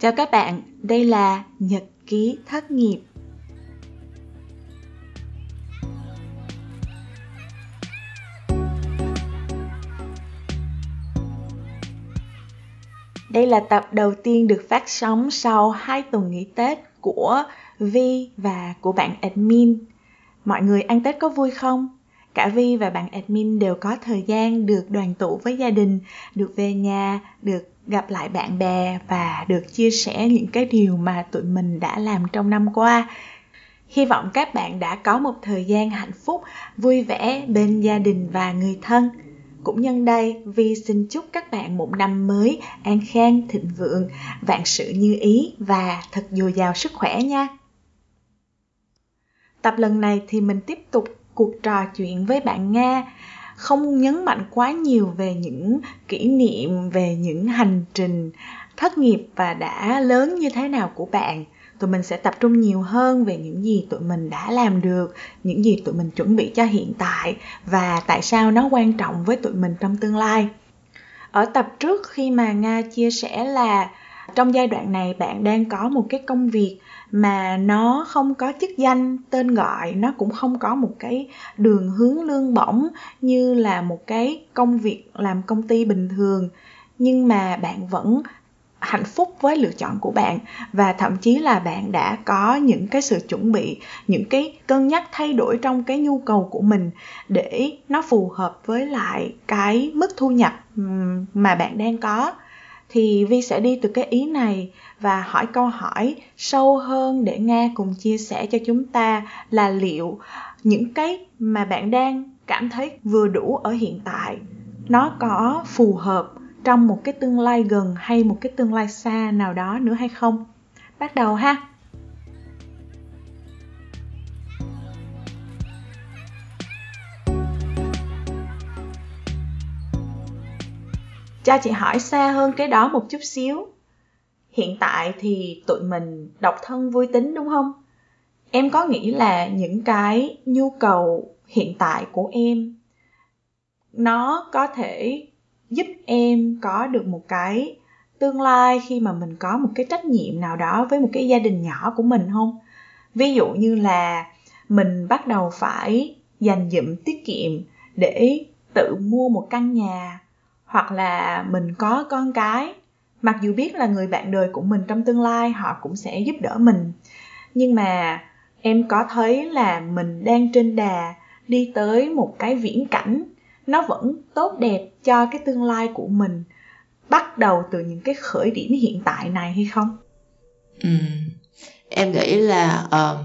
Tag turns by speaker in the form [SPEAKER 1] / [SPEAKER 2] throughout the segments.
[SPEAKER 1] Chào các bạn, đây là Nhật ký thất nghiệp. Đây là tập đầu tiên được phát sóng sau 2 tuần nghỉ Tết của Vi và của bạn admin. Mọi người ăn Tết có vui không? Cả Vi và bạn admin đều có thời gian được đoàn tụ với gia đình, được về nhà, được gặp lại bạn bè và được chia sẻ những cái điều mà tụi mình đã làm trong năm qua. Hy vọng các bạn đã có một thời gian hạnh phúc, vui vẻ bên gia đình và người thân. Cũng nhân đây, vi xin chúc các bạn một năm mới an khang, thịnh vượng, vạn sự như ý và thật dồi dào sức khỏe nha. Tập lần này thì mình tiếp tục cuộc trò chuyện với bạn nga không nhấn mạnh quá nhiều về những kỷ niệm, về những hành trình, thất nghiệp và đã lớn như thế nào của bạn. Tụi mình sẽ tập trung nhiều hơn về những gì tụi mình đã làm được, những gì tụi mình chuẩn bị cho hiện tại và tại sao nó quan trọng với tụi mình trong tương lai. Ở tập trước khi mà nga chia sẻ là trong giai đoạn này bạn đang có một cái công việc mà nó không có chức danh, tên gọi, nó cũng không có một cái đường hướng lương bổng như là một cái công việc làm công ty bình thường. Nhưng mà bạn vẫn hạnh phúc với lựa chọn của bạn và thậm chí là bạn đã có những cái sự chuẩn bị, những cái cân nhắc thay đổi trong cái nhu cầu của mình để nó phù hợp với lại cái mức thu nhập mà bạn đang có. Thì vi sẽ đi từ cái ý này và hỏi câu hỏi sâu hơn để nga cùng chia sẻ cho chúng ta là liệu những cái mà bạn đang cảm thấy vừa đủ ở hiện tại, nó có phù hợp trong một cái tương lai gần hay một cái tương lai xa nào đó nữa hay không? Bắt đầu ha. Cho chị hỏi xa hơn cái đó một chút xíu hiện tại thì tụi mình độc thân vui tính đúng không? Em có nghĩ là những cái nhu cầu hiện tại của em, nó có thể giúp em có được một cái tương lai khi mà mình có một cái trách nhiệm nào đó với một cái gia đình nhỏ của mình không? Ví dụ như là mình bắt đầu phải dành dụm tiết kiệm để tự mua một căn nhà, hoặc là mình có con cái mặc dù biết là người bạn đời của mình trong tương lai họ cũng sẽ giúp đỡ mình. Nhưng mà em có thấy là mình đang trên đà đi tới một cái viễn cảnh nó vẫn tốt đẹp cho cái tương lai của mình bắt đầu từ những cái khởi điểm hiện tại này hay không?
[SPEAKER 2] Ừ. em nghĩ là um,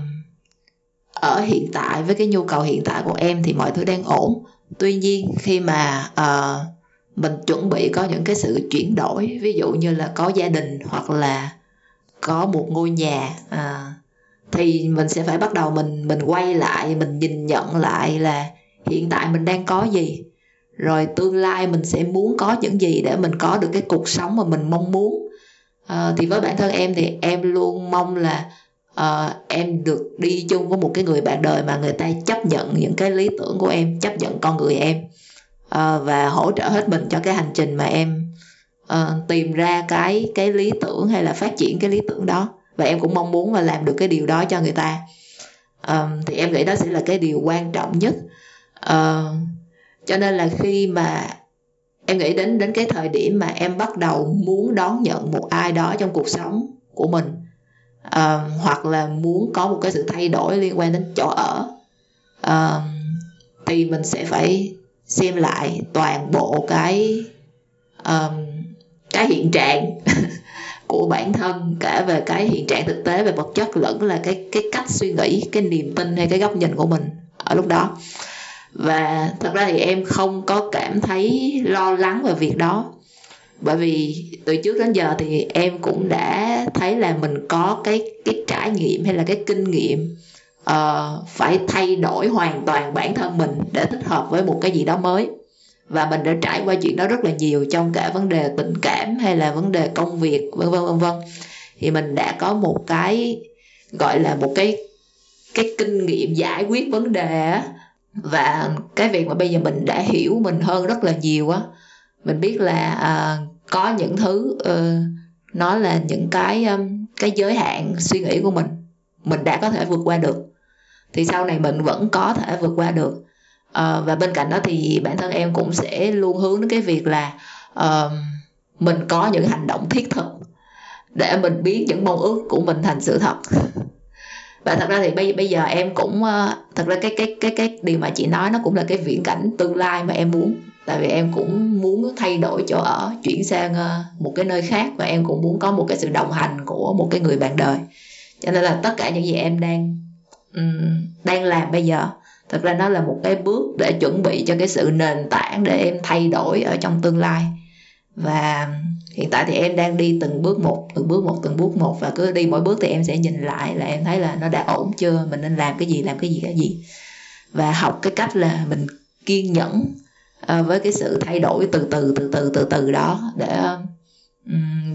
[SPEAKER 2] ở hiện tại với cái nhu cầu hiện tại của em thì mọi thứ đang ổn. Tuy nhiên khi mà uh, mình chuẩn bị có những cái sự chuyển đổi ví dụ như là có gia đình hoặc là có một ngôi nhà à, thì mình sẽ phải bắt đầu mình mình quay lại mình nhìn nhận lại là hiện tại mình đang có gì. Rồi tương lai mình sẽ muốn có những gì để mình có được cái cuộc sống mà mình mong muốn. À, thì với bản thân em thì em luôn mong là à, em được đi chung với một cái người bạn đời mà người ta chấp nhận những cái lý tưởng của em chấp nhận con người em uh, và hỗ trợ hết mình cho cái hành trình mà em uh, tìm ra cái cái lý tưởng hay là phát triển cái lý tưởng đó. Và em cũng mong muốn là làm được cái điều đó cho người ta. Um, thì em nghĩ đó sẽ là cái điều quan trọng nhất. Uh, cho nên là khi mà em nghĩ đến đến cái thời điểm mà em bắt đầu muốn đón nhận một ai đó trong cuộc sống của mình uh, hoặc là muốn có một cái sự thay đổi liên quan đến chỗ ở uh, thì mình sẽ phải xem lại toàn bộ cái um, cái hiện trạng của bản thân cả về cái hiện trạng thực tế về vật chất lẫn là cái cái cách suy nghĩ cái niềm tin hay cái góc nhìn của mình ở lúc đó. Và thật ra thì em không có cảm thấy lo lắng về việc đó. Bởi vì từ trước đến giờ thì em cũng đã thấy là mình có cái cái trải nghiệm hay là cái kinh nghiệm uh, phải thay đổi hoàn toàn bản thân mình để thích hợp với một cái gì đó mới. Và mình đã trải qua chuyện đó rất là nhiều trong cả vấn đề tình cảm hay là vấn đề công việc vân vân vân vân. Thì mình đã có một cái gọi là một cái cái kinh nghiệm giải quyết vấn đề và cái việc mà bây giờ mình đã hiểu mình hơn rất là nhiều á. Mình biết là uh, có những thứ uh, nó là những cái um, cái giới hạn suy nghĩ của mình. Mình đã có thể vượt qua được thì sau này mình vẫn có thể vượt qua được. Uh, và bên cạnh đó thì bản thân em cũng sẽ luôn hướng đến cái việc là uh, mình có những hành động thiết thực để mình biến những mong ước của mình thành sự thật. Và thật ra thì bây bây giờ em cũng uh, thật ra cái cái cái cái điều mà chị nói nó cũng là cái viễn cảnh tương lai mà em muốn. Tại vì em cũng muốn thay đổi chỗ ở chuyển sang uh, một cái nơi khác và em cũng muốn có một cái sự đồng hành của một cái người bạn đời. Cho nên là tất cả những gì em đang um, đang làm bây giờ. Thật ra nó là một cái bước để chuẩn bị cho cái sự nền tảng để em thay đổi ở trong tương lai. Và hiện tại thì em đang đi từng bước một từng bước một từng bước một. Và cứ đi mỗi bước thì em sẽ nhìn lại là em thấy là nó đã ổn chưa mình nên làm cái gì làm cái gì cái gì. Và học cái cách là mình kiên nhẫn ờ, với cái sự thay đổi từ từ từ từ từ từ đó để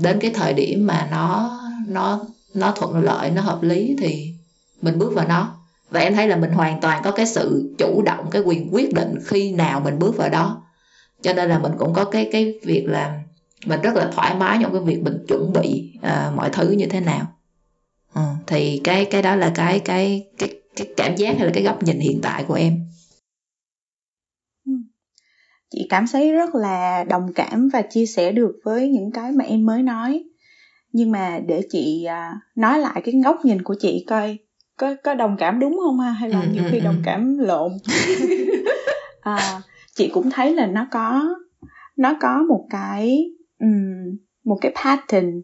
[SPEAKER 2] đến cái thời điểm mà nó nó nó thuận lợi nó hợp lý thì mình bước vào nó. Và em thấy là mình hoàn toàn có cái sự chủ động cái quyền quyết định khi nào mình bước vào đó. Cho nên là mình cũng có cái cái việc là mình rất là thoải mái trong cái việc mình chuẩn bị uh, mọi thứ như thế nào. Ừ, thì cái cái đó là cái cái cái cái cảm giác hay là cái góc nhìn hiện tại của em.
[SPEAKER 1] Ừ. Chị cảm thấy rất là đồng cảm và chia sẻ được với những cái mà em mới nói. Nhưng mà để chị à, nói lại cái góc nhìn của chị coi có có đồng cảm đúng không ha? Hay là ừ, nhiều ừ, khi đồng cảm lộn? À, chị cũng thấy là nó có nó có một cái um, một cái pattern.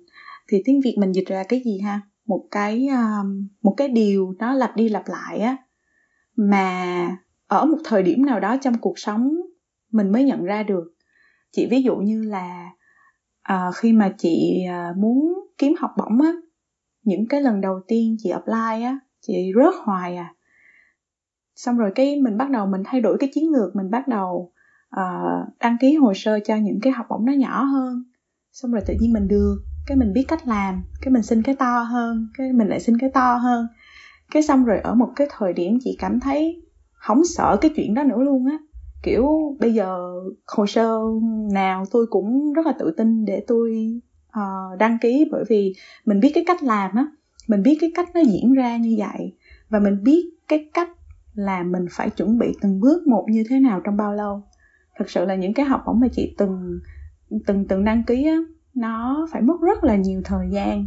[SPEAKER 1] Thì tiếng việt mình dịch ra cái gì ha? Một cái um, một cái điều nó lặp đi lặp lại á. Mà ở một thời điểm nào đó trong cuộc sống mình mới nhận ra được. Chị ví dụ như là uh, khi mà chị uh, muốn kiếm học bổng á những cái lần đầu tiên chị apply á chị rớt hoài à. Xong rồi cái mình bắt đầu mình thay đổi cái chiến lược mình bắt đầu uh, đăng ký hồ sơ cho những cái học bổng nó nhỏ hơn. Xong rồi tự nhiên mình được cái mình biết cách làm cái mình xin cái to hơn cái mình lại xin cái to hơn. Cái xong rồi ở một cái thời điểm chị cảm thấy không sợ cái chuyện đó nữa luôn á. Kiểu bây giờ hồ sơ nào tôi cũng rất là tự tin để tôi uh, đăng ký bởi vì mình biết cái cách làm á mình biết cái cách nó diễn ra như vậy và mình biết cái cách là mình phải chuẩn bị từng bước một như thế nào trong bao lâu. Thực sự là những cái học bổng mà chị từng từng từng đăng ký á, nó phải mất rất là nhiều thời gian.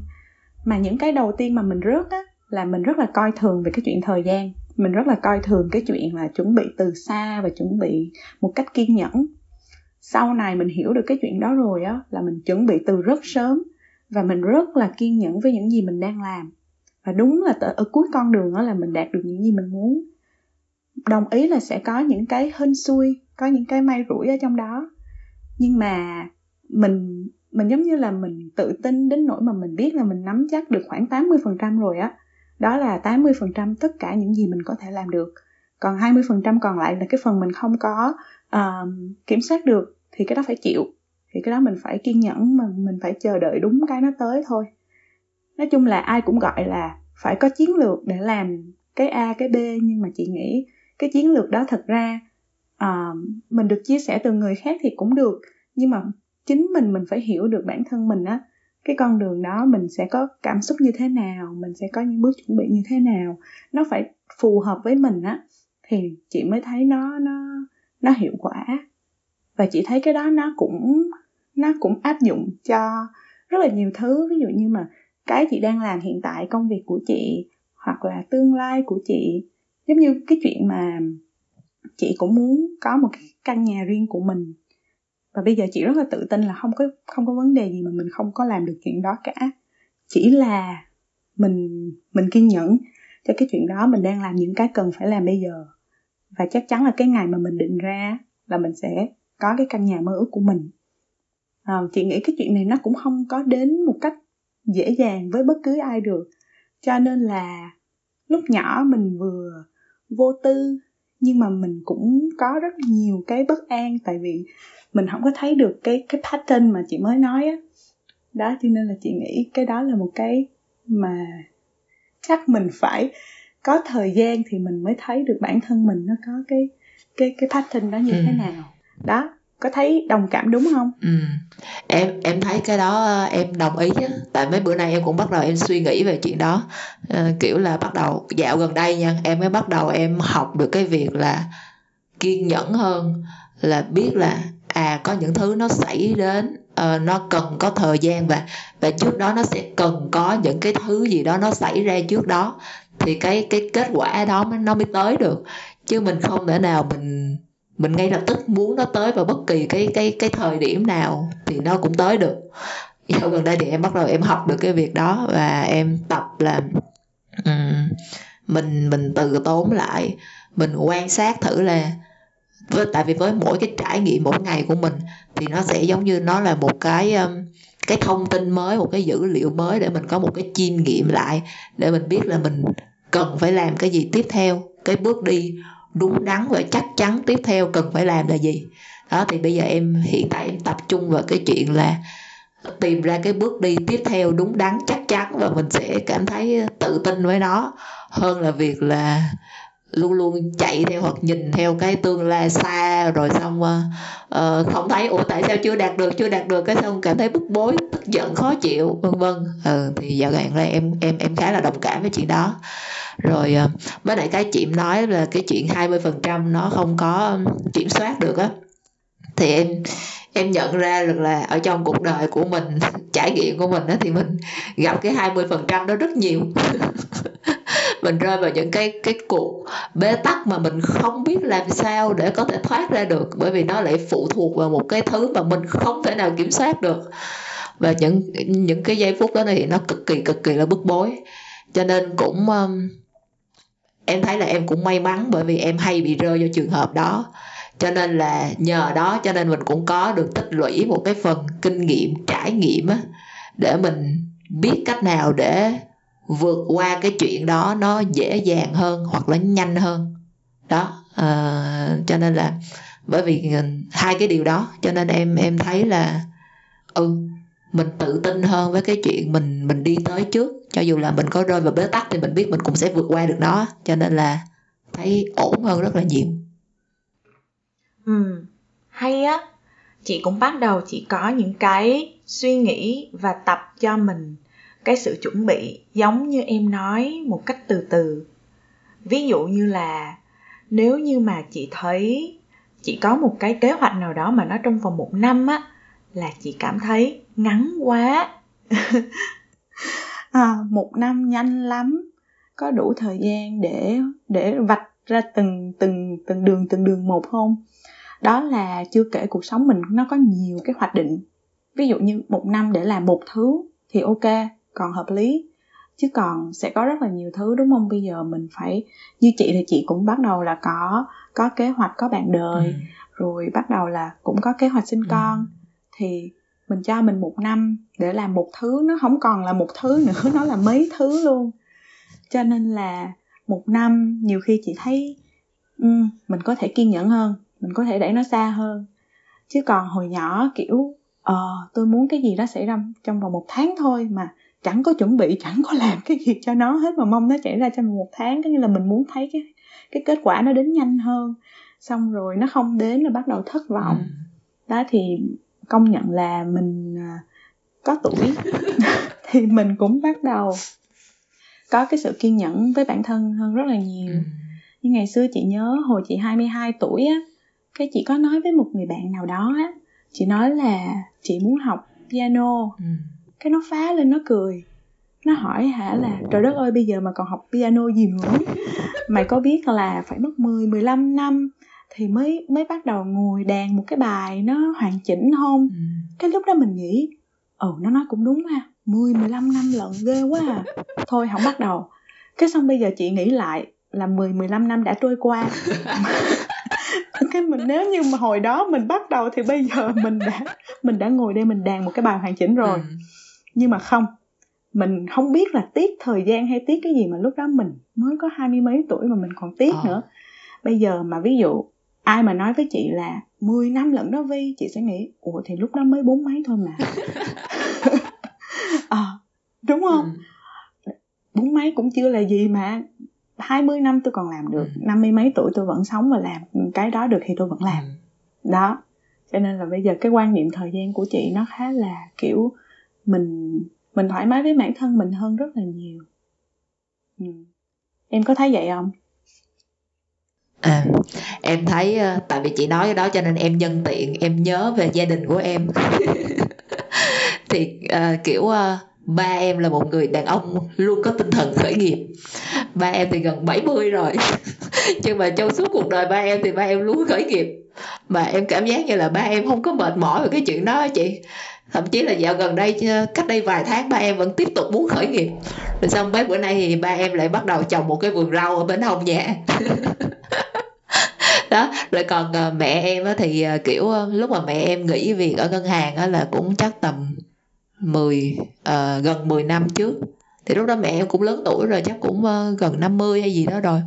[SPEAKER 1] Mà những cái đầu tiên mà mình rớt á, là mình rất là coi thường về cái chuyện thời gian. Mình rất là coi thường cái chuyện là chuẩn bị từ xa và chuẩn bị một cách kiên nhẫn. Sau này mình hiểu được cái chuyện đó rồi á, là mình chuẩn bị từ rất sớm và mình rất là kiên nhẫn với những gì mình đang làm. Và đúng là ở cuối con đường đó là mình đạt được những gì mình muốn. Đồng ý là sẽ có những cái hên xui có những cái may rủi ở trong đó. Nhưng mà mình mình giống như là mình tự tin đến nỗi mà mình biết là mình nắm chắc được khoảng 80% rồi á. Đó là 80% tất cả những gì mình có thể làm được. Còn 20% còn lại là cái phần mình không có uh, kiểm soát được thì cái đó phải chịu thì cái đó mình phải kiên nhẫn mà mình phải chờ đợi đúng cái nó tới thôi. Nói chung là ai cũng gọi là phải có chiến lược để làm cái a cái b nhưng mà chị nghĩ cái chiến lược đó thật ra uh, mình được chia sẻ từ người khác thì cũng được nhưng mà chính mình mình phải hiểu được bản thân mình á cái con đường đó mình sẽ có cảm xúc như thế nào mình sẽ có những bước chuẩn bị như thế nào nó phải phù hợp với mình á thì chị mới thấy nó nó nó hiệu quả. Và chị thấy cái đó nó cũng nó cũng áp dụng cho rất là nhiều thứ. Ví dụ như mà cái chị đang làm hiện tại, công việc của chị hoặc là tương lai của chị. Giống như cái chuyện mà chị cũng muốn có một cái căn nhà riêng của mình. Và bây giờ chị rất là tự tin là không có không có vấn đề gì mà mình không có làm được chuyện đó cả. Chỉ là mình mình kiên nhẫn cho cái chuyện đó. Mình đang làm những cái cần phải làm bây giờ. Và chắc chắn là cái ngày mà mình định ra là mình sẽ có cái căn nhà mơ ước của mình à, chị nghĩ cái chuyện này nó cũng không có đến một cách dễ dàng với bất cứ ai được. Cho nên là lúc nhỏ mình vừa vô tư nhưng mà mình cũng có rất nhiều cái bất an tại vì mình không có thấy được cái cái pattern mà chị mới nói á. Đó cho nên là chị nghĩ cái đó là một cái mà chắc mình phải có thời gian thì mình mới thấy được bản thân mình nó có cái cái cái pattern đó như ừ. thế nào. Đó có thấy đồng cảm đúng không?
[SPEAKER 2] Ừ. em em thấy cái đó em đồng ý á tại mấy bữa nay em cũng bắt đầu em suy nghĩ về chuyện đó. À, kiểu là bắt đầu dạo gần đây nha em mới bắt đầu em học được cái việc là kiên nhẫn hơn là biết là à có những thứ nó xảy đến uh, nó cần có thời gian và và trước đó nó sẽ cần có những cái thứ gì đó nó xảy ra trước đó. Thì cái cái kết quả đó nó mới tới được. Chứ mình không thể nào mình mình ngay lập tức muốn nó tới vào bất kỳ cái cái cái thời điểm nào thì nó cũng tới được. Dạo gần đây thì em bắt đầu em học được cái việc đó và em tập là um, mình mình từ tốn lại. Mình quan sát thử là với tại vì với mỗi cái trải nghiệm mỗi ngày của mình thì nó sẽ giống như nó là một cái um, cái thông tin mới một cái dữ liệu mới để mình có một cái chiêm nghiệm lại để mình biết là mình cần phải làm cái gì tiếp theo cái bước đi đúng đắn và chắc chắn tiếp theo cần phải làm là gì. Đó thì bây giờ em hiện tại em tập trung vào cái chuyện là tìm ra cái bước đi tiếp theo đúng đắn chắc chắn và mình sẽ cảm thấy tự tin với nó. Hơn là việc là luôn luôn chạy theo hoặc nhìn theo cái tương lai xa rồi xong uh, không thấy ủa tại sao chưa đạt được chưa đạt được? Cái xong cảm thấy bức bối tức giận khó chịu vân vân. Ừ, thì dạo gần đây em em em khá là đồng cảm với chuyện đó rồi à, với mới lại cái chị nói là cái chuyện 20% nó không có kiểm soát được á. Thì em em nhận ra được là ở trong cuộc đời của mình trải nghiệm của mình đó thì mình gặp cái 20% đó rất nhiều. Mình rơi vào những cái cái cuộc bế tắc mà mình không biết làm sao để có thể thoát ra được bởi vì nó lại phụ thuộc vào một cái thứ mà mình không thể nào kiểm soát được. Và những những cái giây phút đó thì nó cực kỳ cực kỳ là bức bối. Cho nên cũng um, em thấy là em cũng may mắn bởi vì em hay bị rơi vào trường hợp đó. Cho nên là nhờ đó cho nên mình cũng có được tích lũy một cái phần kinh nghiệm trải nghiệm á để mình biết cách nào để vượt qua cái chuyện đó nó dễ dàng hơn hoặc là nhanh hơn. Đó à, cho nên là bởi vì hai cái điều đó cho nên em em thấy là ừ mình tự tin hơn với cái chuyện mình mình đi tới trước. Cho dù là mình có rơi vào bế tắc thì mình biết mình cũng sẽ vượt qua được nó. Cho nên là thấy ổn hơn rất là nhiều.
[SPEAKER 1] Ừ hay á. Chị cũng bắt đầu chị có những cái suy nghĩ và tập cho mình cái sự chuẩn bị giống như em nói một cách từ từ. Ví dụ như là nếu như mà chị thấy chị có một cái kế hoạch nào đó mà nó trong vòng một năm á là chị cảm thấy ngắn quá. À, một năm nhanh lắm. Có đủ thời gian để để vạch ra từng từng từng đường từng đường một không? Đó là chưa kể cuộc sống mình nó có nhiều cái hoạch định. Ví dụ như một năm để làm một thứ thì ok còn hợp lý. Chứ còn sẽ có rất là nhiều thứ đúng không? Bây giờ mình phải như chị thì chị cũng bắt đầu là có có kế hoạch có bạn đời. Ừ. rồi bắt đầu là cũng có kế hoạch sinh ừ. con thì mình cho mình một năm để làm một thứ. Nó không còn là một thứ nữa nó là mấy thứ luôn. Cho nên là một năm nhiều khi chị thấy um, mình có thể kiên nhẫn hơn mình có thể đẩy nó xa hơn. Chứ còn hồi nhỏ kiểu ờ tôi muốn cái gì đó xảy ra trong vòng một tháng thôi mà chẳng có chuẩn bị chẳng có làm cái gì cho nó hết mà mong nó xảy ra trong một tháng. Có nghĩa là mình muốn thấy cái cái kết quả nó đến nhanh hơn. Xong rồi nó không đến là bắt đầu thất vọng. Ừ. đó thì công nhận là mình à, có tuổi thì mình cũng bắt đầu có cái sự kiên nhẫn với bản thân hơn rất là nhiều. Ừ. như ngày xưa chị nhớ hồi chị 22 tuổi á cái chị có nói với một người bạn nào đó á chị nói là chị muốn học piano. Ừ. Cái nó phá lên nó cười. Nó hỏi hả là trời đất ơi bây giờ mà còn học piano gì nữa? Mày có biết là phải mất 10 15 năm thì mới mới bắt đầu ngồi đàn một cái bài nó hoàn chỉnh không? Ừ. cái lúc đó mình nghĩ ừ nó nói cũng đúng ha 10 15 năm lận ghê quá à. Thôi không bắt đầu. Cái xong bây giờ chị nghĩ lại là 10 15 năm đã trôi qua. Cái mình nếu như mà hồi đó mình bắt đầu thì bây giờ mình đã mình đã ngồi đây mình đàn một cái bài hoàn chỉnh rồi. Ừ. Nhưng mà không mình không biết là tiếc thời gian hay tiếc cái gì mà lúc đó mình mới có hai mươi mấy tuổi mà mình còn tiếc à. nữa. Bây giờ mà ví dụ ai mà nói với chị là 10 năm lận đó Vi chị sẽ nghĩ ủa thì lúc đó mới bốn mấy thôi mà à, đúng không ừ. bốn mấy cũng chưa là gì mà 20 năm tôi còn làm được ừ. năm mươi mấy tuổi tôi vẫn sống và làm cái đó được thì tôi vẫn làm ừ. đó cho nên là bây giờ cái quan niệm thời gian của chị nó khá là kiểu mình mình thoải mái với bản thân mình hơn rất là nhiều ừ. em có thấy vậy không
[SPEAKER 2] À, em thấy ờ, tại vì chị nói cái đó cho nên em nhân tiện em nhớ về gia đình của em. Thì à, kiểu à, ba em là một người đàn ông luôn có tinh thần khởi nghiệp. Ba em thì gần 70 rồi. Nhưng mà trong suốt cuộc đời ba em thì ba em luôn khởi nghiệp. Mà em cảm giác như là ba em không có mệt mỏi về cái chuyện đó chị thậm chí là dạo gần đây ờ, cách đây vài tháng ba em vẫn tiếp tục muốn khởi nghiệp. Rồi xong mấy bữa nay thì ba em lại bắt đầu trồng một cái vườn rau ở bên hông nhà. Đó rồi còn ờ, mẹ em á thì ờ, kiểu lúc mà mẹ em nghỉ việc ở ngân hàng á là cũng chắc tầm 10 uh, gần 10 năm trước. Thì lúc đó mẹ em cũng lớn tuổi rồi chắc cũng uh, gần 50 hay gì đó rồi.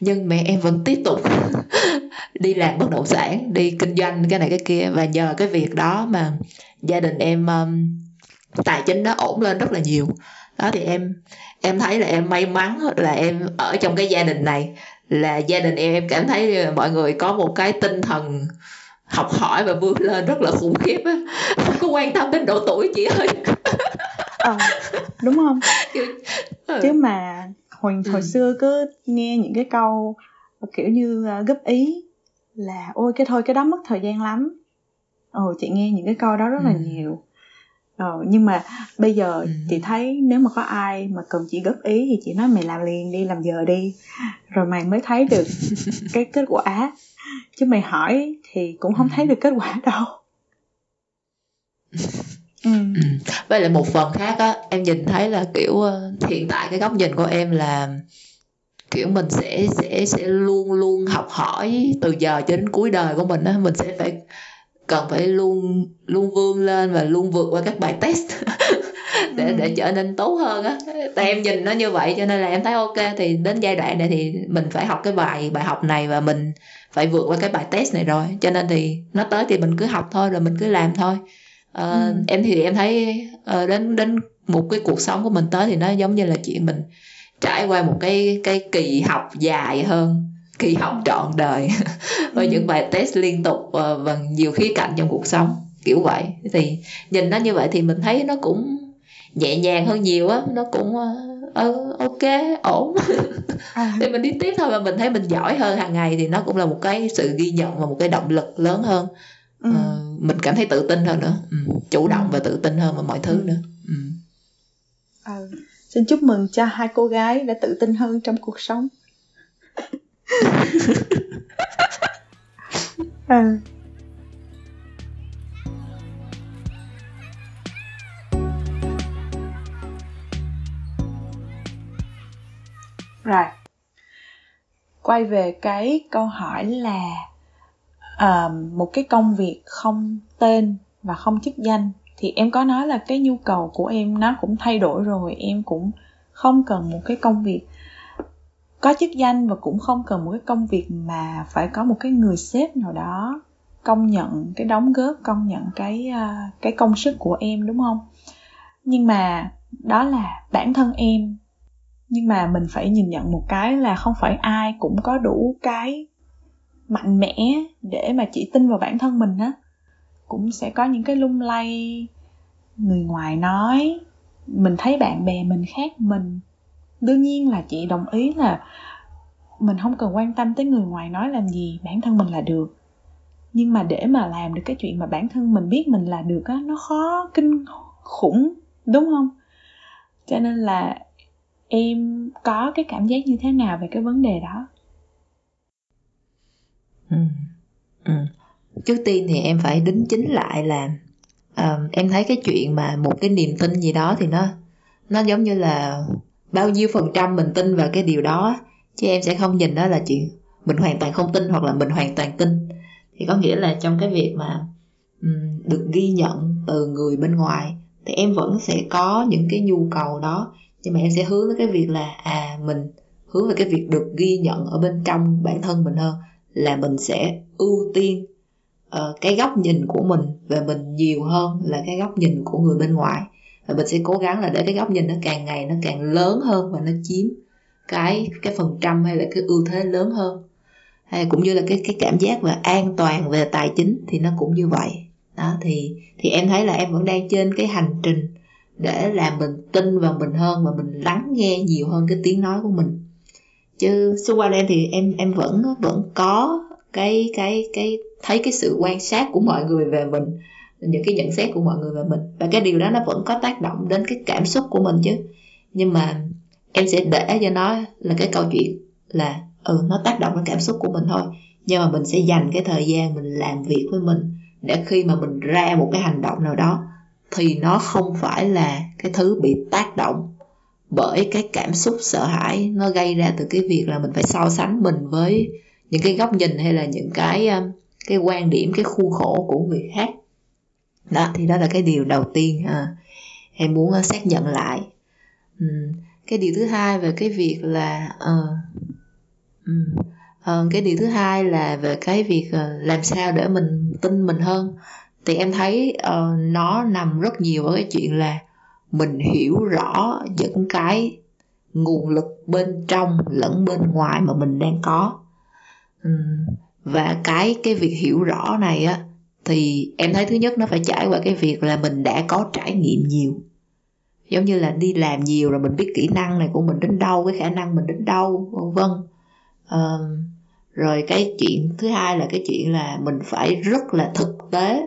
[SPEAKER 2] Nhưng mẹ em vẫn tiếp tục đi làm bất động sản đi kinh doanh cái này cái kia. Và nhờ cái việc đó mà gia đình em um, tài chính nó ổn lên rất là nhiều. Đó thì em em thấy là em may mắn là em ở trong cái gia đình này là gia đình em em cảm thấy mọi người có một cái tinh thần học hỏi và vươn lên rất là khủng khiếp á. Không có quan tâm đến độ tuổi chị ơi.
[SPEAKER 1] Ờ, đúng không? Ừ. chứ mà hồi hồi ừ. xưa cứ nghe những cái câu kiểu như uh, góp ý là ôi cái thôi cái đó mất thời gian lắm ồ chị nghe những cái câu đó rất là ừ. nhiều ờ, nhưng mà bây giờ ừ. chị thấy nếu mà có ai mà cần chị góp ý thì chị nói mày làm liền đi làm giờ đi rồi mày mới thấy được cái kết quả chứ mày hỏi thì cũng không thấy được kết quả đâu
[SPEAKER 2] ừ. ừ. với lại một phần khác á em nhìn thấy là kiểu ờ, hiện tại cái góc nhìn của em là kiểu mình sẽ sẽ sẽ luôn luôn học hỏi từ giờ cho đến cuối đời của mình á mình sẽ phải cần phải luôn luôn vươn lên và luôn vượt qua các bài test để để trở nên tốt hơn á. Tại em nhìn nó như vậy cho nên là em thấy ok thì đến giai đoạn này thì mình phải học cái bài bài học này và mình phải vượt qua cái bài test này rồi. Cho nên thì nó tới thì mình cứ học thôi rồi mình cứ làm thôi. Uh, ừ. em thì em thấy uh, đến đến một cái cuộc sống của mình tới thì nó giống như là chuyện mình trải qua một cái cái kỳ học dài hơn kỳ học trọn đời với ừ. những bài test liên tục uh, và nhiều khía cạnh trong cuộc sống kiểu vậy thì nhìn nó như vậy thì mình thấy nó cũng nhẹ nhàng hơn nhiều á nó cũng uh, ok ổn à. thì mình đi tiếp thôi và mình thấy mình giỏi hơn hàng ngày thì nó cũng là một cái sự ghi nhận và một cái động lực lớn hơn ừ. uh, mình cảm thấy tự tin hơn nữa ừ. chủ động ừ. và tự tin hơn vào mọi thứ ừ. nữa ừ.
[SPEAKER 1] À, xin chúc mừng cho hai cô gái đã tự tin hơn trong cuộc sống à. rồi quay về cái câu hỏi là uh, một cái công việc không tên và không chức danh thì em có nói là cái nhu cầu của em nó cũng thay đổi rồi em cũng không cần một cái công việc có chức danh và cũng không cần một cái công việc mà phải có một cái người sếp nào đó công nhận cái đóng góp công nhận cái uh, cái công sức của em đúng không? Nhưng mà đó là bản thân em. Nhưng mà mình phải nhìn nhận một cái là không phải ai cũng có đủ cái mạnh mẽ để mà chỉ tin vào bản thân mình á. Cũng sẽ có những cái lung lay người ngoài nói mình thấy bạn bè mình khác mình đương nhiên là chị đồng ý là mình không cần quan tâm tới người ngoài nói làm gì bản thân mình là được nhưng mà để mà làm được cái chuyện mà bản thân mình biết mình là được á nó khó kinh khủng đúng không cho nên là em có cái cảm giác như thế nào về cái vấn đề đó
[SPEAKER 2] ừ. Ừ. trước tiên thì em phải đính chính lại là uh, em thấy cái chuyện mà một cái niềm tin gì đó thì nó nó giống như là bao nhiêu phần trăm mình tin vào cái điều đó chứ em sẽ không nhìn đó là chuyện mình hoàn toàn không tin hoặc là mình hoàn toàn tin. Thì có nghĩa là trong cái việc mà um, được ghi nhận từ người bên ngoài thì em vẫn sẽ có những cái nhu cầu đó. Nhưng mà em sẽ hướng tới cái việc là à mình hướng về cái việc được ghi nhận ở bên trong bản thân mình hơn là mình sẽ ưu tiên uh, cái góc nhìn của mình về mình nhiều hơn là cái góc nhìn của người bên ngoài và mình sẽ cố gắng là để cái góc nhìn nó càng ngày nó càng lớn hơn và nó chiếm cái cái phần trăm hay là cái ưu thế lớn hơn. Hay cũng như là cái cái cảm giác về an toàn về tài chính thì nó cũng như vậy. Đó, thì thì em thấy là em vẫn đang trên cái hành trình để làm mình tin vào mình hơn và mình lắng nghe nhiều hơn cái tiếng nói của mình. Chứ xung quanh em thì em em vẫn vẫn có cái cái cái, thấy cái sự quan sát của mọi người về mình những cái nhận xét của mọi người về mình. Và cái điều đó nó vẫn có tác động đến cái cảm xúc của mình chứ. Nhưng mà em sẽ để cho nó là cái câu chuyện là ừ nó tác động đến cảm xúc của mình thôi. Nhưng mà mình sẽ dành cái thời gian mình làm việc với mình để khi mà mình ra một cái hành động nào đó thì nó không phải là cái thứ bị tác động bởi cái cảm xúc sợ hãi nó gây ra từ cái việc là mình phải so sánh mình với những cái góc nhìn hay là những cái um, cái quan điểm, cái khuôn khổ của người khác đó thì đó là cái điều đầu tiên à, em muốn ờ, xác nhận lại. Uhm. cái điều thứ hai về cái việc là uh, um, uh, cái điều thứ hai là về cái việc uh, làm sao để mình tin mình hơn. Thì em thấy uh, nó nằm rất nhiều ở cái chuyện là mình hiểu rõ những cái nguồn lực bên trong lẫn bên ngoài mà mình đang có. Và cái cái việc hiểu rõ này á thì em thấy thứ nhất nó phải trải qua cái việc là mình đã có trải nghiệm nhiều. Giống như là đi làm nhiều rồi mình biết kỹ năng này của mình đến đâu cái khả năng mình đến đâu vân vân. À, rồi cái chuyện thứ hai là cái chuyện là mình phải rất là thực tế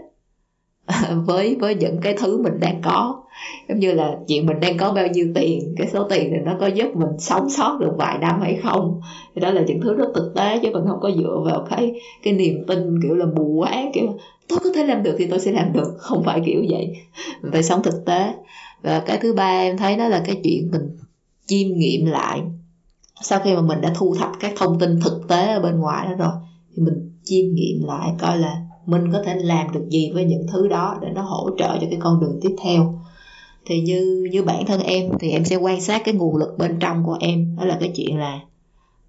[SPEAKER 2] với với những cái thứ mình đang có. Giống như là chuyện mình đang có bao nhiêu tiền cái số tiền này nó có giúp mình sống sót được vài năm hay không. Thì đó là những thứ rất thực tế chứ mình không có dựa vào cái cái niềm tin kiểu là mù quáng kiểu tôi có thể làm được thì tôi sẽ làm được. Không phải kiểu vậy. Mình phải sống thực tế. Và cái thứ ba em thấy đó là cái chuyện mình chiêm nghiệm lại. Sau khi mà mình đã thu thập các thông tin thực tế ở bên ngoài đó rồi thì mình chiêm nghiệm lại coi là mình có thể làm được gì với những thứ đó để nó hỗ trợ cho cái con đường tiếp theo. Thì như như bản thân em thì em sẽ quan sát cái nguồn lực bên trong của em. Đó là cái chuyện là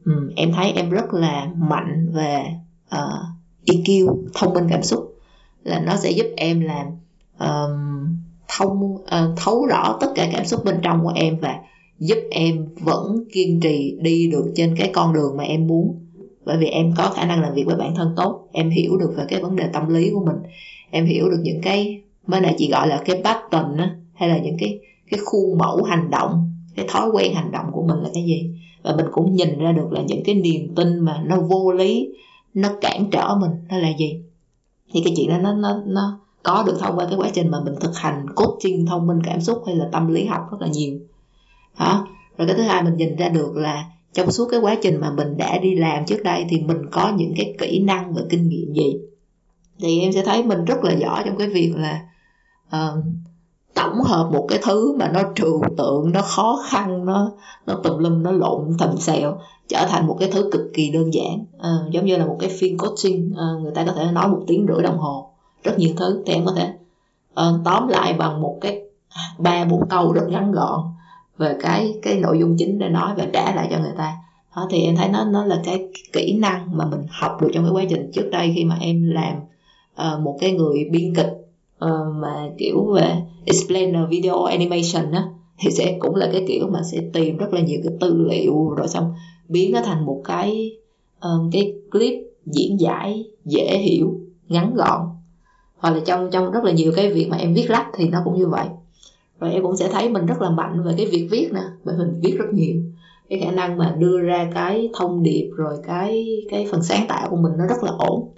[SPEAKER 2] um, em thấy em rất là mạnh về ờ, uh, EQ thông minh cảm xúc là nó sẽ giúp em làm um, thông uh, thấu rõ tất cả cảm xúc bên trong của em và giúp em vẫn kiên trì đi được trên cái con đường mà em muốn. Bởi vì em có khả năng làm việc với bản thân tốt em hiểu được về cái vấn đề tâm lý của mình em hiểu được những cái mới là chị gọi là cái pattern á hay là những cái cái khuôn mẫu hành động cái thói quen hành động của mình là cái gì. Và mình cũng nhìn ra được là những cái niềm tin mà nó vô lý nó cản trở mình nó là gì? Thì cái chuyện đó nó nó nó có được thông qua cái quá trình mà mình thực hành coaching thông minh cảm xúc hay là tâm lý học rất là nhiều. Hả? Rồi cái thứ hai mình nhìn ra được là trong suốt cái quá trình mà mình đã đi làm trước đây thì mình có những cái kỹ năng và kinh nghiệm gì? Thì em sẽ thấy mình rất là giỏi trong cái việc là uh, tổng hợp một cái thứ mà nó trừu tượng nó khó khăn nó nó tùm lum nó lộn thành xèo trở thành một cái thứ cực kỳ đơn giản. À, giống như là một cái phiên coaching à, người ta có thể nói một tiếng rưỡi đồng hồ rất nhiều thứ thì em có thể à, tóm lại bằng một cái ba bốn câu rất ngắn gọn về cái cái nội dung chính để nói và trả lại cho người ta. Đó, thì em thấy nó nó là cái kỹ năng mà mình học được trong cái quá trình trước đây khi mà em làm uh, một cái người biên kịch uh, mà kiểu về explainer video animation á thì sẽ cũng là cái kiểu mà sẽ tìm rất là nhiều cái tư liệu rồi xong biến nó thành một cái um, cái clip diễn giải dễ hiểu ngắn gọn. Hoặc là trong trong rất là nhiều cái việc mà em viết lách thì nó cũng như vậy. Rồi em cũng sẽ thấy mình rất là mạnh về cái việc viết nè bởi mình viết rất nhiều. Cái khả năng mà đưa ra cái thông điệp rồi cái cái phần sáng tạo của mình nó rất là ổn.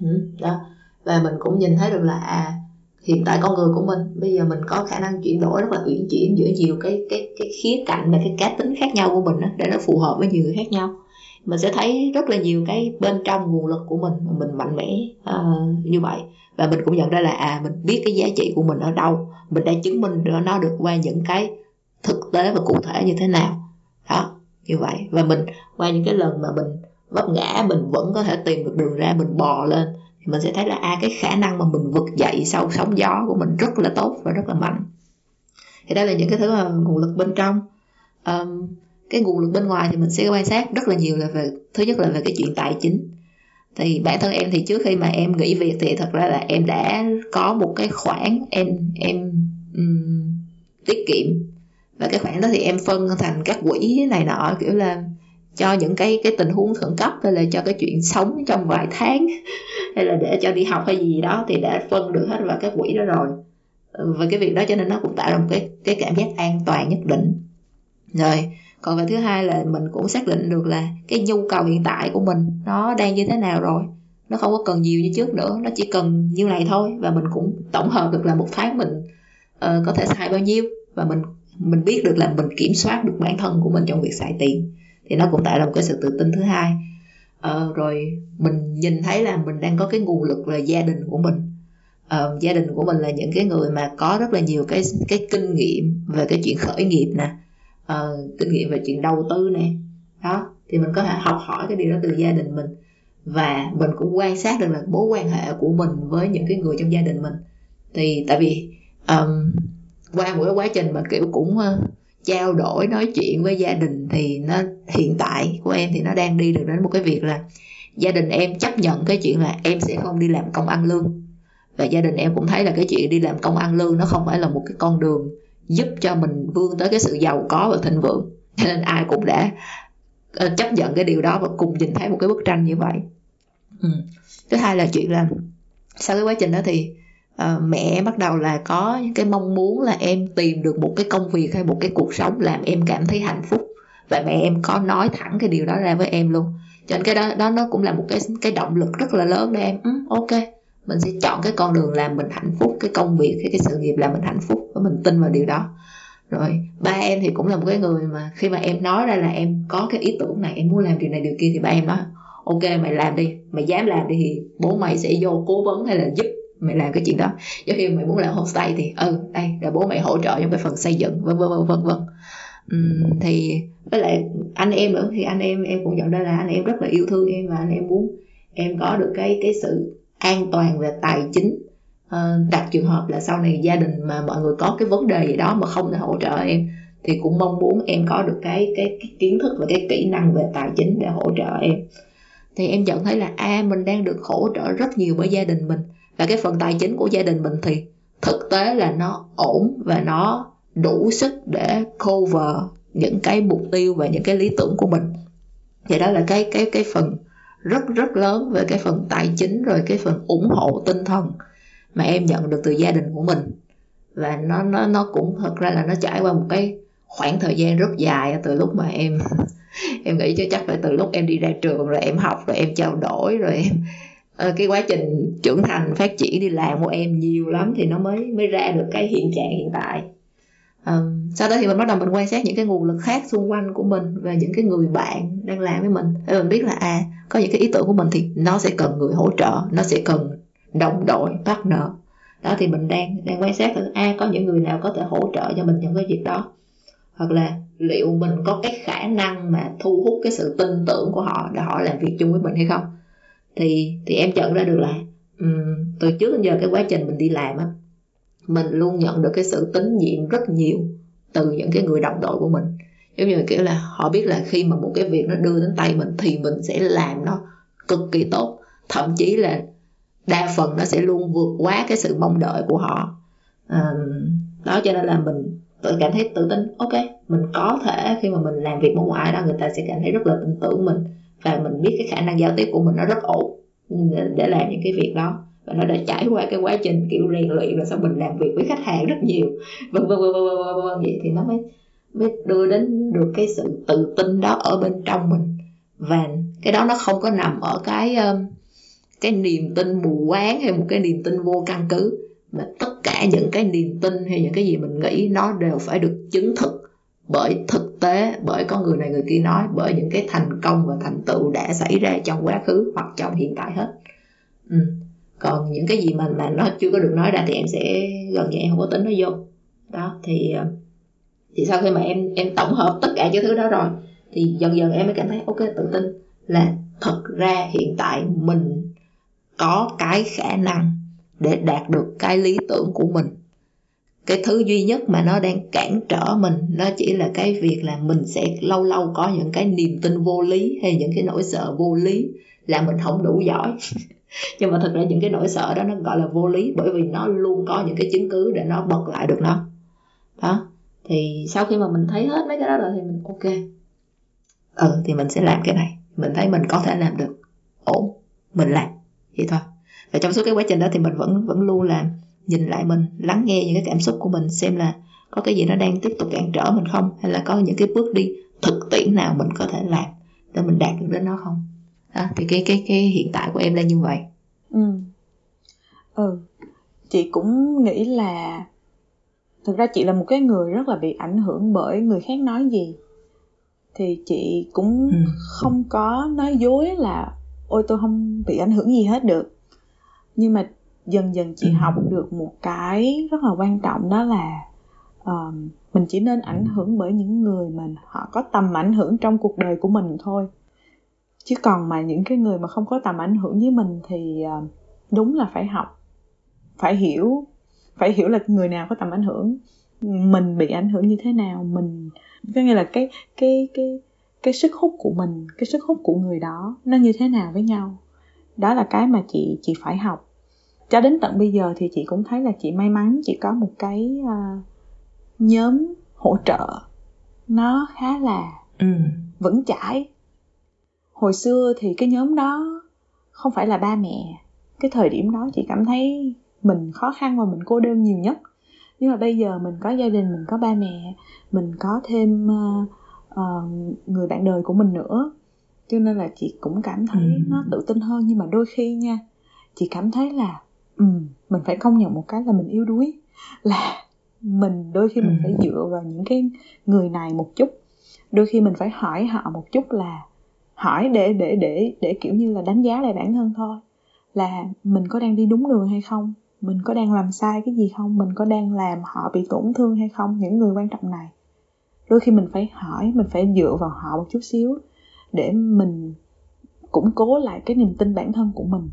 [SPEAKER 2] Ừ, đó. Và mình cũng nhìn thấy được là à hiện tại con người của mình. Bây giờ mình có khả năng chuyển đổi rất là uyển chuyển giữa nhiều cái cái cái khía cạnh và cái cá tính khác nhau của mình đó, để nó phù hợp với nhiều người khác nhau. Mình sẽ thấy rất là nhiều cái bên trong nguồn lực của mình mình mạnh mẽ uh, như vậy. Và mình cũng nhận ra là à mình biết cái giá trị của mình ở đâu. Mình đã chứng minh nó được qua những cái thực tế và cụ thể như thế nào. Đó như vậy. Và mình qua những cái lần mà mình vấp ngã mình vẫn có thể tìm được đường ra mình bò lên thì mình sẽ thấy là a à, cái khả năng mà mình vực dậy sau sóng gió của mình rất là tốt và rất là mạnh. Thì đây là những cái thứ mà nguồn lực bên trong. Um, cái nguồn lực bên ngoài thì mình sẽ quan sát rất là nhiều là về thứ nhất là về cái chuyện tài chính. Thì bản thân em thì trước khi mà em nghỉ việc thì thật ra là em đã có một cái khoản em em um, tiết kiệm. Và cái khoản đó thì em phân thành các quỹ này nọ kiểu là cho những cái cái tình huống khẩn cấp hay là cho cái chuyện sống trong vài tháng hay là để cho đi học hay gì đó thì đã phân được hết vào cái quỹ đó rồi. Ừ, và cái việc đó cho nên nó cũng tạo ra một cái cái cảm giác an toàn nhất định. Rồi còn về thứ hai là mình cũng xác định được là cái nhu cầu hiện tại của mình nó đang như thế nào rồi. Nó không có cần nhiều như trước nữa nó chỉ cần như này thôi và mình cũng tổng hợp được là một tháng mình uh, có thể xài bao nhiêu và mình mình biết được là mình kiểm soát được bản thân của mình trong việc xài tiền thì nó cũng tạo ra một cái sự tự tin thứ hai. Uh, rồi mình nhìn thấy là mình đang có cái nguồn lực là gia đình của mình. Uh, gia đình của mình là những cái người mà có rất là nhiều cái cái kinh nghiệm về cái chuyện khởi nghiệp nè. Uh, kinh nghiệm về chuyện đầu tư nè. Đó thì mình có thể học hỏi cái điều đó từ gia đình mình. Và mình cũng quan sát được là mối quan hệ của mình với những cái người trong gia đình mình. Thì tại vì um, qua một cái quá trình mà kiểu cũng uh, trao đổi, nói chuyện với gia đình thì nó, hiện tại của em thì nó đang đi được đến một cái việc là gia đình em chấp nhận cái chuyện là em sẽ không đi làm công ăn lương. Và gia đình em cũng thấy là cái chuyện đi làm công ăn lương nó không phải là một cái con đường giúp cho mình vươn tới cái sự giàu có và thịnh vượng. Cho nên ai cũng đã ờ, chấp nhận cái điều đó và cùng nhìn thấy một cái bức tranh như vậy. Ừ. thứ hai là chuyện là sau cái quá trình đó thì uh, mẹ bắt đầu là có những cái mong muốn là em tìm được một cái công việc hay một cái cuộc sống làm em cảm thấy hạnh phúc. Và mẹ em có nói thẳng cái điều đó ra với em luôn. Cho nên cái đó đó nó cũng là một cái cái động lực rất là lớn để em ừ, ok mình sẽ chọn cái con đường làm mình hạnh phúc cái công việc cái cái sự nghiệp làm mình hạnh phúc. Và mình tin vào điều đó. Rồi ba em thì cũng là một cái người mà khi mà em nói ra là em có cái ý tưởng này em muốn làm điều này điều kia thì ba em nói ok mày làm đi mày dám làm đi thì bố mày sẽ vô cố vấn hay là giúp mày làm cái chuyện đó. Giống khi mày muốn làm homestay thì ừ đây là bố mày hỗ trợ trong cái phần xây dựng vân vân vân vân vân. Uhm, thì với lại anh em nữa thì anh em em cũng nhận ra là anh em rất là yêu thương em và anh em muốn em có được cái cái sự an toàn về tài chính. À, đặt trường hợp là sau này gia đình mà mọi người có cái vấn đề gì đó mà không thể hỗ trợ em thì cũng mong muốn em có được cái cái, cái kiến thức và cái kỹ năng về tài chính để hỗ trợ em. Thì em nhận thấy là a à, mình đang được hỗ trợ rất nhiều bởi gia đình mình và cái phần tài chính của gia đình mình thì thực tế là nó ổn và nó đủ sức để cover những cái mục tiêu và những cái lý tưởng của mình. Thì đó là cái cái cái phần rất rất lớn về cái phần tài chính rồi cái phần ủng hộ tinh thần mà em nhận được từ gia đình của mình. Và nó nó nó cũng thật ra là nó trải qua một cái khoảng thời gian rất dài từ lúc mà em em nghĩ chứ chắc phải từ lúc em đi ra trường rồi em học rồi em trao đổi rồi em Ờ, cái quá trình trưởng thành phát triển đi làm của em nhiều lắm thì nó mới mới ra được cái hiện trạng hiện tại. Um, sau đó thì mình bắt đầu mình quan sát những cái nguồn lực khác xung quanh của mình và những cái người bạn đang làm với mình. Để mình biết là à có những cái ý tưởng của mình thì nó sẽ cần người hỗ trợ nó sẽ cần đồng đội partner. Đó thì mình đang đang quan sát thử a à, có những người nào có thể hỗ trợ cho mình trong cái việc đó. Hoặc là liệu mình có cái khả năng mà thu hút cái sự tin tưởng của họ để họ làm việc chung với mình hay không thì thì em nhận ra được là um, từ trước đến giờ cái quá trình mình đi làm á mình luôn nhận được cái sự tín nhiệm rất nhiều từ những cái người đồng đội của mình. Giống như kiểu là họ biết là khi mà một cái việc nó đưa đến tay mình thì mình sẽ làm nó cực kỳ tốt. Thậm chí là đa phần nó sẽ luôn vượt quá cái sự mong đợi của họ. Um, đó cho nên là mình tự cảm thấy tự tin. Ok mình có thể khi mà mình làm việc bên ngoài đó người ta sẽ cảm thấy rất là tin tưởng mình và mình biết cái khả năng giao tiếp của mình nó rất ổn để làm những cái việc đó. Và nó đã trải qua cái quá trình kiểu rèn luyện rồi sau mình làm việc với khách hàng rất nhiều. Vân vân vân vân vân vân vậy thì nó mới mới đưa đến được cái sự tự tin đó ở bên trong mình. Và cái đó nó không có nằm ở cái um, cái niềm tin mù quáng hay một cái niềm tin vô căn cứ, mà tất cả những cái niềm tin hay những cái gì mình nghĩ nó đều phải được chứng thực bởi thực tế, bởi có người này người kia nói, bởi những cái thành công và thành tựu đã xảy ra trong quá khứ hoặc trong hiện tại hết. Ừ. Còn những cái gì mà mà nó chưa có được nói ra thì em sẽ gần như em không có tính nó vô. Đó, thì ờ, thì sau khi mà em em tổng hợp tất cả những thứ đó rồi, thì dần dần em mới cảm thấy ok, tự tin là thật ra hiện tại mình có cái khả năng để đạt được cái lý tưởng của mình cái thứ duy nhất mà nó đang cản trở mình, nó chỉ là cái việc là mình sẽ lâu lâu có những cái niềm tin vô lý hay những cái nỗi sợ vô lý là mình không đủ giỏi. Nhưng mà thật ra những cái nỗi sợ đó nó gọi là vô lý bởi vì nó luôn có những cái chứng cứ để nó bật lại được nó. Đó, thì sau khi mà mình thấy hết mấy cái đó rồi thì mình, ok. Ừ thì mình sẽ làm cái này. Mình thấy mình có thể làm được. Ổn, mình làm, vậy thôi. Và trong suốt cái quá trình đó thì mình vẫn vẫn luôn làm nhìn lại mình lắng nghe những cái cảm xúc của mình xem là có cái gì nó đang tiếp tục cản trở mình không hay là có những cái bước đi thực tiễn nào mình có thể làm để mình đạt được đến nó không. Đó, thì cái cái cái hiện tại của em là như vậy.
[SPEAKER 1] Ừ. Ừ. Chị cũng nghĩ là thực ra chị là một cái người rất là bị ảnh hưởng bởi người khác nói gì. Thì chị cũng ừ. không có nói dối là ôi tôi không bị ảnh hưởng gì hết được. Nhưng mà dần dần chị ừ. học được một cái rất là quan trọng đó là uh, mình chỉ nên ảnh hưởng bởi những người mà họ có tầm ảnh hưởng trong cuộc đời của mình thôi. Chứ còn mà những cái người mà không có tầm ảnh hưởng với mình thì uh, đúng là phải học phải hiểu phải hiểu là người nào có tầm ảnh hưởng mình bị ảnh hưởng như thế nào mình có nghĩa là cái cái cái cái sức hút của mình cái sức hút của người đó nó như thế nào với nhau. Đó là cái mà chị chị phải học cho đến tận bây giờ thì chị cũng thấy là chị may mắn chị có một cái uh, nhóm hỗ trợ. Nó khá là ừ. vững chãi. Hồi xưa thì cái nhóm đó không phải là ba mẹ. Cái thời điểm đó chị cảm thấy mình khó khăn và mình cô đơn nhiều nhất. Nhưng mà bây giờ mình có gia đình mình có ba mẹ mình có thêm uh, uh, người bạn đời của mình nữa. Cho nên là chị cũng cảm thấy ừ. nó tự tin hơn. Nhưng mà đôi khi nha chị cảm thấy là um, mình phải công nhận một cái là mình yếu đuối. Là mình đôi khi mình ừ. phải dựa vào những cái người này một chút. Đôi khi mình phải hỏi họ một chút là hỏi để để để để kiểu như là đánh giá lại bản thân thôi. Là mình có đang đi đúng đường hay không? Mình có đang làm sai cái gì không? Mình có đang làm họ bị tổn thương hay không? Những người quan trọng này. Đôi khi mình phải hỏi mình phải dựa vào họ một chút xíu để mình củng cố lại cái niềm tin bản thân của mình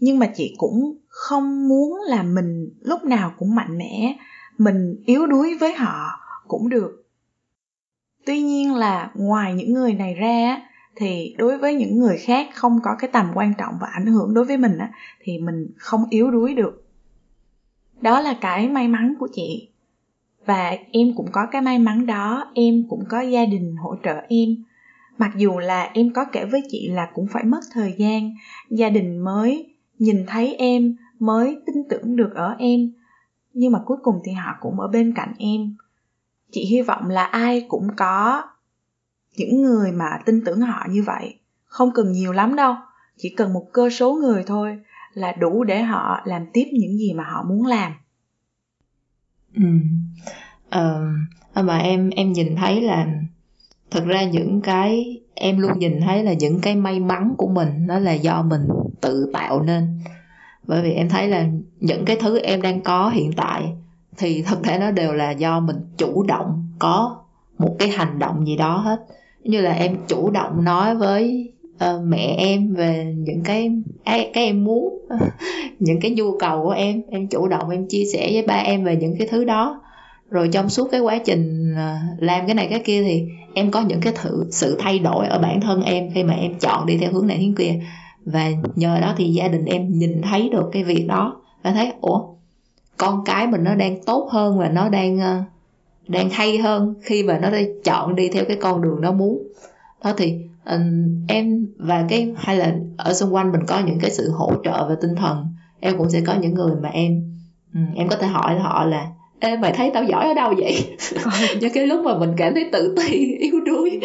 [SPEAKER 1] nhưng mà chị cũng không muốn là mình lúc nào cũng mạnh mẽ, mình yếu đuối với họ cũng được. Tuy nhiên là ngoài những người này ra thì đối với những người khác không có cái tầm quan trọng và ảnh hưởng đối với mình á, thì mình không yếu đuối được. Đó là cái may mắn của chị. Và em cũng có cái may mắn đó, em cũng có gia đình hỗ trợ em. Mặc dù là em có kể với chị là cũng phải mất thời gian, gia đình mới nhìn thấy em mới tin tưởng được ở em. Nhưng mà cuối cùng thì họ cũng ở bên cạnh em. Chị hy vọng là ai cũng có những người mà tin tưởng họ như vậy. Không cần nhiều lắm đâu chỉ cần một cơ số người thôi là đủ để họ làm tiếp những gì mà họ muốn làm.
[SPEAKER 2] Ừ. Uh, mà em em nhìn thấy là thực ra những cái em luôn nhìn thấy là những cái may mắn của mình nó là do mình tự tạo nên. Bởi vì em thấy là những cái thứ em đang có hiện tại thì thực thể nó đều là do mình chủ động có một cái hành động gì đó hết. Như là em chủ động nói với uh, mẹ em về những cái cái, cái em muốn những cái nhu cầu của em. Em chủ động em chia sẻ với ba em về những cái thứ đó. Rồi trong suốt cái quá trình uh, làm cái này cái kia thì em có những cái thử sự thay đổi ở bản thân em khi mà em chọn đi theo hướng này hướng kia và nhờ đó thì gia đình em nhìn thấy được cái việc đó và thấy, ủa, con cái mình nó đang tốt hơn và nó đang ờ, đang hay hơn khi mà nó đã chọn đi theo cái con đường nó muốn. Đó thì ờ, em và cái, hay là ở xung quanh mình có những cái sự hỗ trợ về tinh thần, em cũng sẽ có những người mà em ừ, em có thể hỏi họ là Ê mày thấy tao giỏi ở đâu vậy? những cái lúc mà mình cảm thấy tự ti, yếu đuối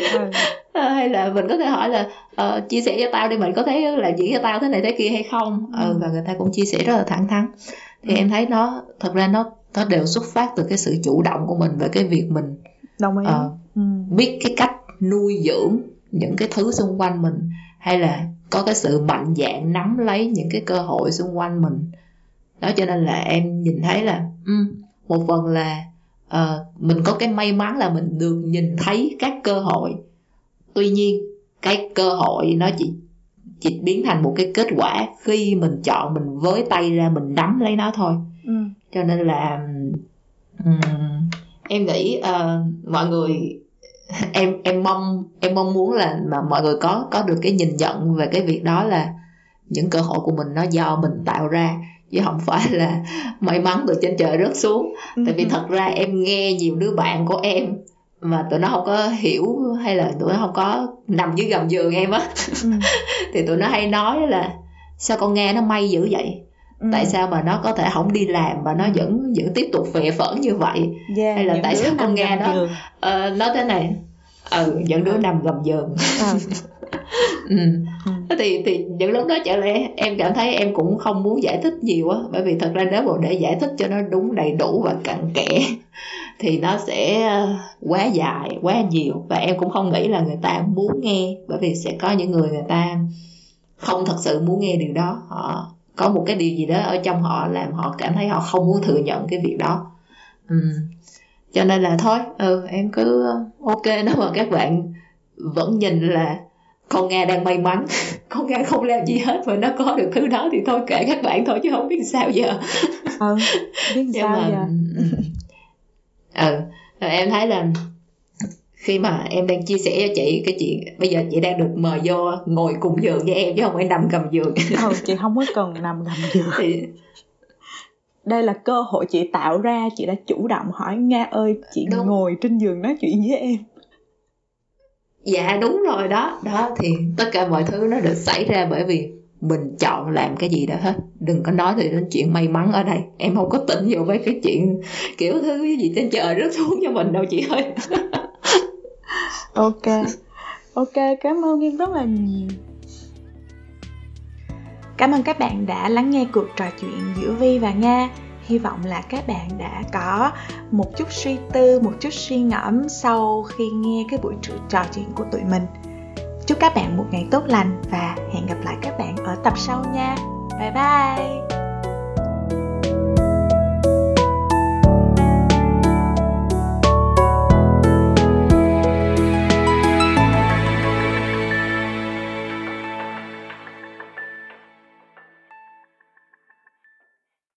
[SPEAKER 2] à, hay là mình có thể hỏi là uh, chia sẻ cho tao đi mình có thấy làm gì cho tao thế này thế kia hay không? Ừ. và người ta cũng chia sẻ rất là thẳng thắn. Thì ừ. em thấy nó thật ra nó nó đều xuất phát từ cái sự chủ động của mình về cái việc mình
[SPEAKER 1] Đồng ý. Uh,
[SPEAKER 2] ừ. biết cái cách nuôi dưỡng những cái thứ xung quanh mình hay là có cái sự mạnh dạn nắm lấy những cái cơ hội xung quanh mình đó cho nên là em nhìn thấy là um, một phần là uh, mình có cái may mắn là mình được nhìn thấy các cơ hội. Tuy nhiên cái cơ hội nó chỉ chỉ biến thành một cái kết quả khi mình chọn mình với tay ra mình nắm lấy nó thôi. Ừ. cho nên là um, em nghĩ uh, mọi người em em mong em mong muốn là mà mọi người có có được cái nhìn nhận về cái việc đó là những cơ hội của mình nó do mình tạo ra chứ không phải là may mắn từ trên trời rớt xuống tại vì ừ. thật ra em nghe nhiều đứa bạn của em mà tụi nó không có hiểu hay là tụi nó không có nằm dưới gầm giường em á ừ. thì tụi nó hay nói là sao con nghe nó may dữ vậy ừ. tại sao mà nó có thể không đi làm mà nó vẫn vẫn tiếp tục phệ phẫn như vậy yeah, hay là tại sao con nghe nó uh, nói thế này ừ những đứa nằm gầm giường ừ. ừ. ừ. thì thì những lúc đó trở lại em cảm thấy em cũng không muốn giải thích nhiều á bởi vì thật ra nếu mà để giải thích cho nó đúng đầy đủ và cặn kẽ thì nó sẽ ờ, quá dài quá nhiều và em cũng không nghĩ là người ta muốn nghe bởi vì sẽ có những người người ta không thật sự muốn nghe điều đó họ có một cái điều gì đó ở trong họ làm họ cảm thấy họ không muốn thừa nhận cái việc đó ừ. cho nên là thôi ừ em cứ ok nếu mà các bạn vẫn nhìn là con nga đang may mắn. Con nga không làm gì hết mà nó có được thứ đó thì thôi kệ các bạn thôi chứ không biết sao giờ.
[SPEAKER 1] Ừ biết sao mà, giờ?
[SPEAKER 2] ừ. Em thấy là khi mà em đang chia sẻ cho chị cái chuyện bây giờ chị đang được mời vô ngồi cùng giường với em chứ không phải nằm cầm giường.
[SPEAKER 1] Ừ, chị không có cần nằm cầm giường. Thì đây là cơ hội chị tạo ra chị đã chủ động hỏi nga ơi chị đúng. ngồi trên giường nói chuyện với em
[SPEAKER 2] dạ đúng rồi đó. Đó thì tất cả mọi thứ nó được xảy ra bởi vì mình chọn làm cái gì đó hết. Đừng có nói đến chuyện may mắn ở đây. Em không có tin vô với cái chuyện kiểu thứ gì trên trời rớt xuống cho mình đâu chị ơi.
[SPEAKER 1] Ok. Ok cảm ơn em rất là nhiều. Cảm ơn các bạn đã lắng nghe cuộc trò chuyện giữa vi và nga hy vọng là các bạn đã có một chút suy tư, một chút suy ngẫm sau khi nghe cái buổi trò chuyện của tụi mình. Chúc các bạn một ngày tốt lành và hẹn gặp lại các bạn ở tập sau nha. Bye bye!